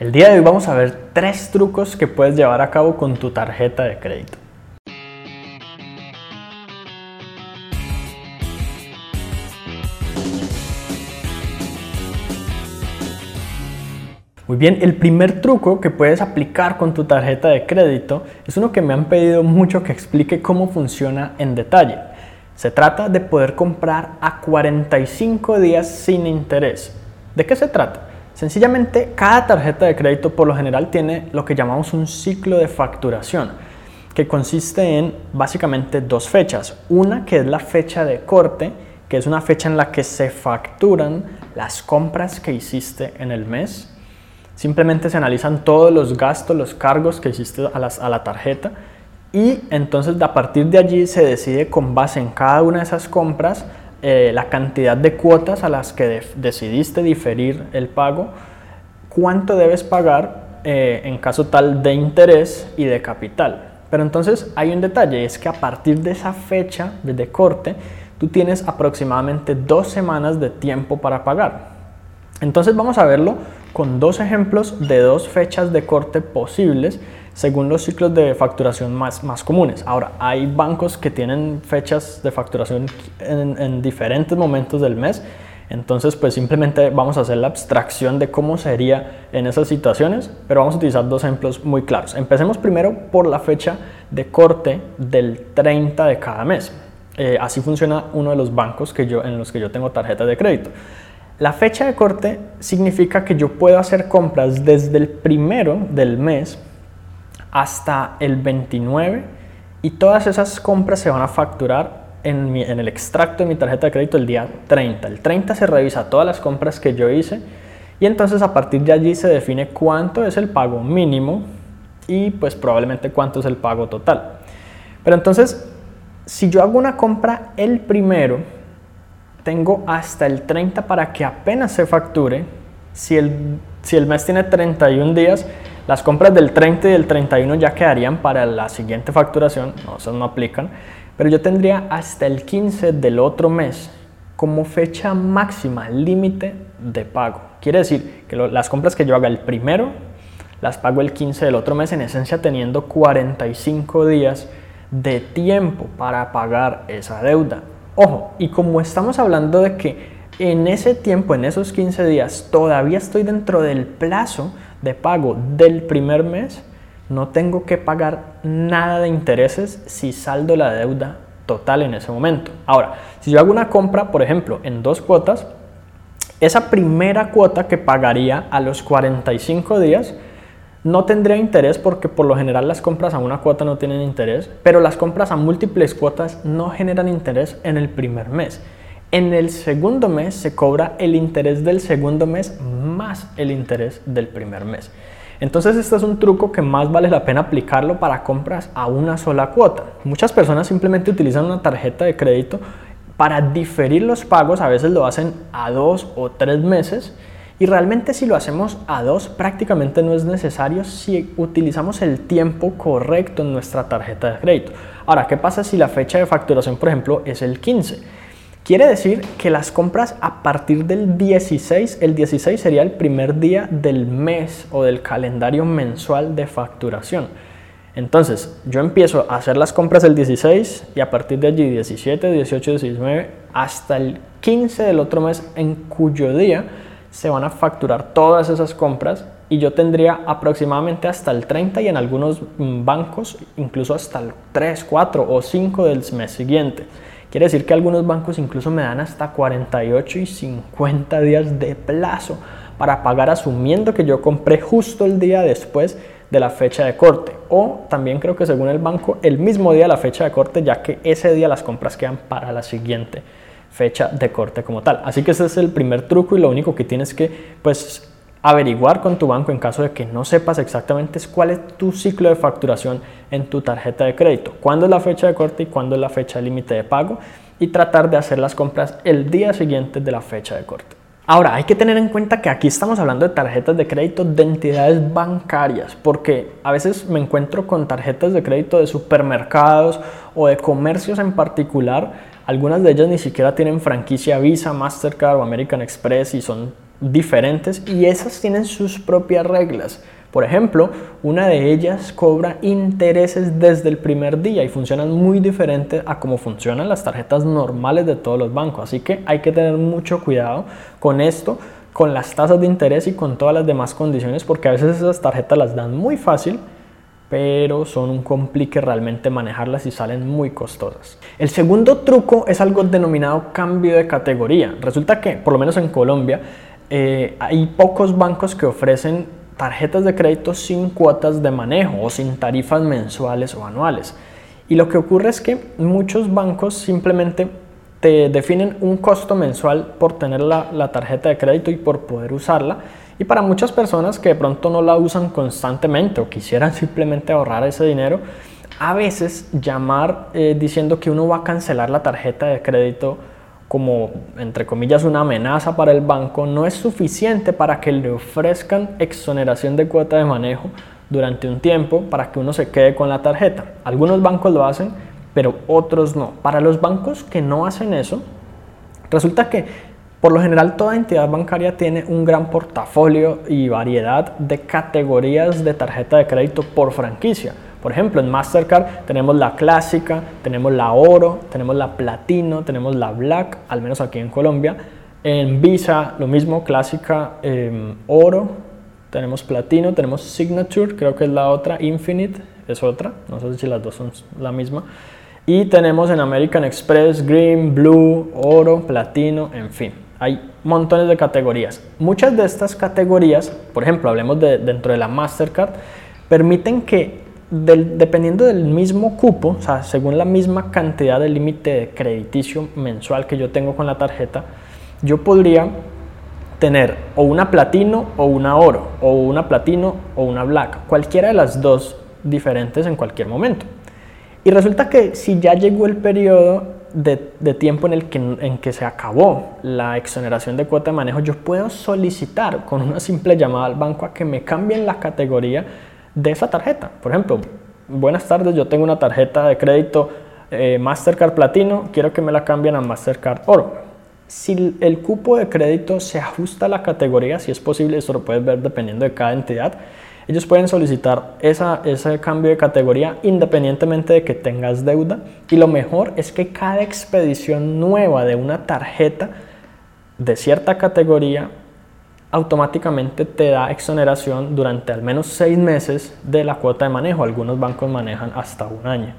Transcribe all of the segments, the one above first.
El día de hoy vamos a ver tres trucos que puedes llevar a cabo con tu tarjeta de crédito. Muy bien, el primer truco que puedes aplicar con tu tarjeta de crédito es uno que me han pedido mucho que explique cómo funciona en detalle. Se trata de poder comprar a 45 días sin interés. ¿De qué se trata? Sencillamente, cada tarjeta de crédito por lo general tiene lo que llamamos un ciclo de facturación, que consiste en básicamente dos fechas. Una que es la fecha de corte, que es una fecha en la que se facturan las compras que hiciste en el mes. Simplemente se analizan todos los gastos, los cargos que hiciste a, a la tarjeta y entonces a partir de allí se decide con base en cada una de esas compras eh, la cantidad de cuotas a las que decidiste diferir el pago, cuánto debes pagar eh, en caso tal de interés y de capital. Pero entonces hay un detalle, es que a partir de esa fecha de corte, tú tienes aproximadamente dos semanas de tiempo para pagar. Entonces vamos a verlo con dos ejemplos de dos fechas de corte posibles según los ciclos de facturación más, más comunes. Ahora, hay bancos que tienen fechas de facturación en, diferentes momentos del mes, entonces pues simplemente vamos a hacer la abstracción de cómo sería en esas situaciones, pero vamos a utilizar dos ejemplos muy claros. Empecemos primero por la fecha de corte del 30 de cada mes. Eh, así funciona uno de los bancos que yo, en los que yo tengo tarjeta de crédito. La fecha de corte significa que yo puedo hacer compras desde el primero del mes hasta el 29 y todas esas compras se van a facturar en, el extracto de mi tarjeta de crédito el día 30. El 30 se revisa todas las compras que yo hice y entonces a partir de allí se define cuánto es el pago mínimo y pues probablemente cuánto es el pago total. Pero entonces, si yo hago una compra el primero, tengo hasta el 30 para que apenas se facture. Si el, si el mes tiene 31 días, las compras del 30 y del 31 ya quedarían para la siguiente facturación, no, esas no aplican, pero yo tendría hasta el 15 del otro mes como fecha máxima, límite de pago. Quiere decir que las compras que yo haga el primero, las pago el 15 del otro mes, en esencia teniendo 45 días de tiempo para pagar esa deuda. Ojo, y como estamos hablando de que en ese tiempo, en esos 15 días, todavía estoy dentro del plazo de pago del primer mes, no tengo que pagar nada de intereses si saldo la deuda total en ese momento. Ahora, si yo hago una compra, por ejemplo, en dos cuotas, esa primera cuota que pagaría a los 45 días no tendría interés porque por lo general las compras a una cuota no tienen interés, pero las compras a múltiples cuotas no generan interés en el primer mes. En el segundo mes se cobra el interés del segundo mes más el interés del primer mes. Entonces este es un truco que más vale la pena aplicarlo para compras a una sola cuota. Muchas personas simplemente utilizan una tarjeta de crédito para diferir los pagos, a veces lo hacen a dos o tres meses y realmente si lo hacemos a dos prácticamente no es necesario si utilizamos el tiempo correcto en nuestra tarjeta de crédito. Ahora, ¿qué pasa si la fecha de facturación, por ejemplo, es el 15? Quiere decir que las compras a partir del 16, el 16 sería el primer día del mes o del calendario mensual de facturación. Entonces, yo empiezo a hacer las compras el 16 y a partir de allí 17, 18, 19 hasta el 15 del otro mes en cuyo día se van a facturar todas esas compras y yo tendría aproximadamente hasta el 30 y en algunos bancos incluso hasta el 3, 4 o 5 del mes siguiente. Quiere decir que algunos bancos incluso me dan hasta 48 y 50 días de plazo para pagar asumiendo que yo compré justo el día después de la fecha de corte. O también creo que según el banco, el mismo día de la fecha de corte, ya que ese día las compras quedan para la siguiente fecha de corte como tal. Así que ese es el primer truco y lo único que tienes que pues averiguar con tu banco en caso de que no sepas exactamente cuál es tu ciclo de facturación en tu tarjeta de crédito, cuándo es la fecha de corte y cuándo es la fecha límite de pago y tratar de hacer las compras el día siguiente de la fecha de corte. Ahora, hay que tener en cuenta que aquí estamos hablando de tarjetas de crédito de entidades bancarias, porque a veces me encuentro con tarjetas de crédito de supermercados o de comercios en particular. Algunas de ellas ni siquiera tienen franquicia Visa, Mastercard o American Express y son diferentes y esas tienen sus propias reglas. Por ejemplo, una de ellas cobra intereses desde el primer día y funcionan muy diferente a cómo funcionan las tarjetas normales de todos los bancos. Así que hay que tener mucho cuidado con esto, con las tasas de interés y con todas las demás condiciones, porque a veces esas tarjetas las dan muy fácil pero son un complique realmente manejarlas y salen muy costosas. El segundo truco es algo denominado cambio de categoría. Resulta que, por lo menos en Colombia, eh, hay pocos bancos que ofrecen tarjetas de crédito sin cuotas de manejo o sin tarifas mensuales o anuales. Y lo que ocurre es que muchos bancos simplemente te definen un costo mensual por tener la, tarjeta de crédito y por poder usarla. Y para muchas personas que de pronto no la usan constantemente o quisieran simplemente ahorrar ese dinero, a veces llamar eh, diciendo que uno va a cancelar la tarjeta de crédito como, entre comillas, una amenaza para el banco, no es suficiente para que le ofrezcan exoneración de cuota de manejo durante un tiempo para que uno se quede con la tarjeta. Algunos bancos lo hacen, pero otros no. Para los bancos que no hacen eso, resulta que por lo general toda entidad bancaria tiene un gran portafolio y variedad de categorías de tarjeta de crédito por franquicia. Por ejemplo, en Mastercard tenemos la clásica, tenemos la oro, tenemos la platino, tenemos la black, al menos aquí en Colombia. En Visa lo mismo, clásica, em, oro, tenemos platino, tenemos signature, creo que es la otra, infinite es otra, no sé si las dos son la misma. Y tenemos en American Express, green, blue, oro, platino, en fin. Hay montones de categorías. Muchas de estas categorías, por ejemplo, hablemos de dentro de la Mastercard, permiten que dependiendo del mismo cupo, o sea, según la misma cantidad de límite de crediticio mensual que yo tengo con la tarjeta, yo podría tener o una platino o una oro, o una platino o una black, cualquiera de las dos diferentes en cualquier momento. Y resulta que si ya llegó el periodo de, tiempo en el que, en que se acabó la exoneración de cuota de manejo, yo puedo solicitar con una simple llamada al banco a que me cambien la categoría de esa tarjeta. Por ejemplo, buenas tardes, yo tengo una tarjeta de crédito eh, Mastercard Platino, quiero que me la cambien a Mastercard Oro. Si el cupo de crédito se ajusta a la categoría, si es posible, eso lo puedes ver dependiendo de cada entidad, ellos pueden solicitar esa, ese cambio de categoría independientemente de que tengas deuda. Y lo mejor es que cada expedición nueva de una tarjeta de cierta categoría automáticamente te da exoneración durante al menos seis meses de la cuota de manejo. Algunos bancos manejan hasta un año.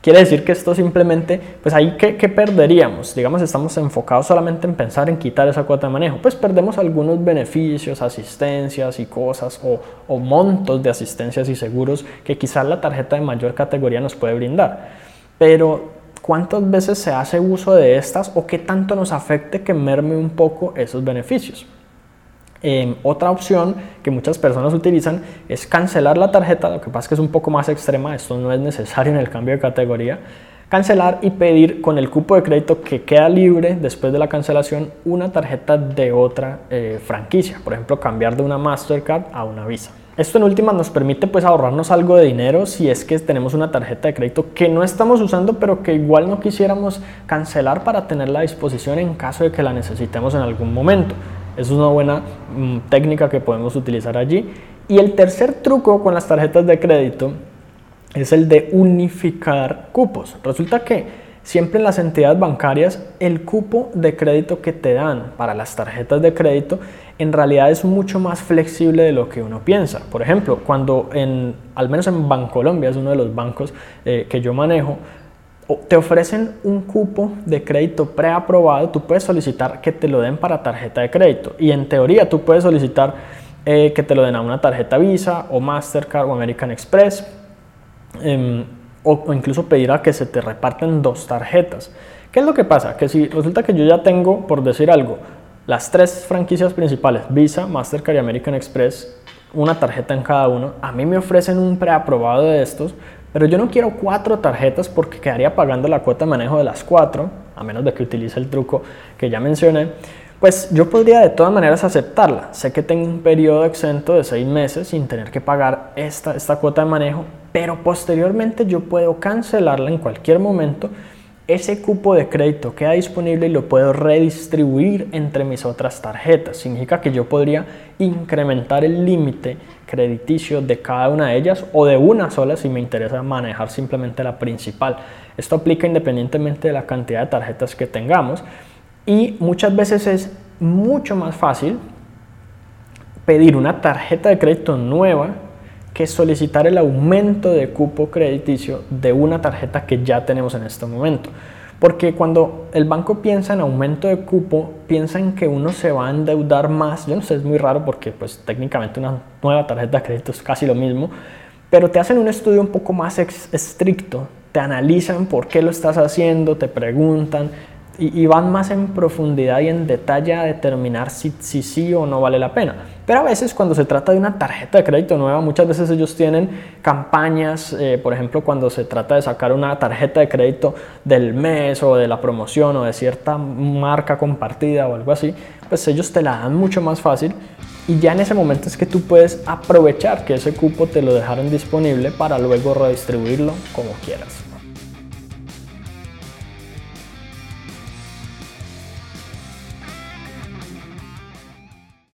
Quiere decir que esto simplemente, pues ahí, ¿qué, perderíamos? Digamos, estamos enfocados solamente en pensar en quitar esa cuota de manejo. Pues perdemos algunos beneficios, asistencias y cosas, o, o montos de asistencias y seguros que quizás la tarjeta de mayor categoría nos puede brindar. Pero, ¿cuántas veces se hace uso de estas o qué tanto nos afecte que merme un poco esos beneficios? Em, otra opción que muchas personas utilizan es cancelar la tarjeta, lo que pasa es que es un poco más extrema, esto no es necesario en el cambio de categoría, cancelar y pedir con el cupo de crédito que queda libre después de la cancelación una tarjeta de otra eh, franquicia, por ejemplo cambiar de una Mastercard a una Visa. Esto en última nos permite pues ahorrarnos algo de dinero si es que tenemos una tarjeta de crédito que no estamos usando pero que igual no quisiéramos cancelar para tenerla a disposición en caso de que la necesitemos en algún momento. Es una buena mm, técnica que podemos utilizar allí. Y el tercer truco con las tarjetas de crédito es el de unificar cupos. Resulta que siempre en las entidades bancarias el cupo de crédito que te dan para las tarjetas de crédito en realidad es mucho más flexible de lo que uno piensa. Por ejemplo, cuando en, al menos en Bancolombia, es uno de los bancos eh, que yo manejo, te ofrecen un cupo de crédito preaprobado, tú puedes solicitar que te lo den para tarjeta de crédito y en teoría tú puedes solicitar eh, que te lo den a una tarjeta Visa o Mastercard o American Express em, o, o, incluso pedir a que se te reparten dos tarjetas. ¿Qué es lo que pasa? Que si resulta que yo ya tengo, por decir algo, las tres franquicias principales, Visa, Mastercard y American Express, una tarjeta en cada uno, a mí me ofrecen un preaprobado de estos, pero yo no quiero cuatro tarjetas porque quedaría pagando la cuota de manejo de las cuatro, a menos de que utilice el truco que ya mencioné. Pues yo podría de todas maneras aceptarla. Sé que tengo un periodo exento de seis meses sin tener que pagar esta, esta cuota de manejo, pero posteriormente yo puedo cancelarla en cualquier momento ese cupo de crédito queda disponible y lo puedo redistribuir entre mis otras tarjetas. Significa que yo podría incrementar el límite crediticio de cada una de ellas o de una sola si me interesa manejar simplemente la principal. Esto aplica independientemente de la cantidad de tarjetas que tengamos y muchas veces es mucho más fácil pedir una tarjeta de crédito nueva que solicitar el aumento de cupo crediticio de una tarjeta que ya tenemos en este momento. Porque cuando el banco piensa en aumento de cupo, piensa en que uno se va a endeudar más. Yo no sé, es muy raro porque pues técnicamente una nueva tarjeta de crédito es casi lo mismo, pero te hacen un estudio un poco más estricto, te analizan por qué lo estás haciendo, te preguntan, y, van más en profundidad y en detalle a determinar si, si sí o no vale la pena. Pero a veces cuando se trata de una tarjeta de crédito nueva, muchas veces ellos tienen campañas, eh, por ejemplo, cuando se trata de sacar una tarjeta de crédito del mes o de la promoción o de cierta marca compartida o algo así, pues ellos te la dan mucho más fácil y ya en ese momento es que tú puedes aprovechar que ese cupo te lo dejaron disponible para luego redistribuirlo como quieras.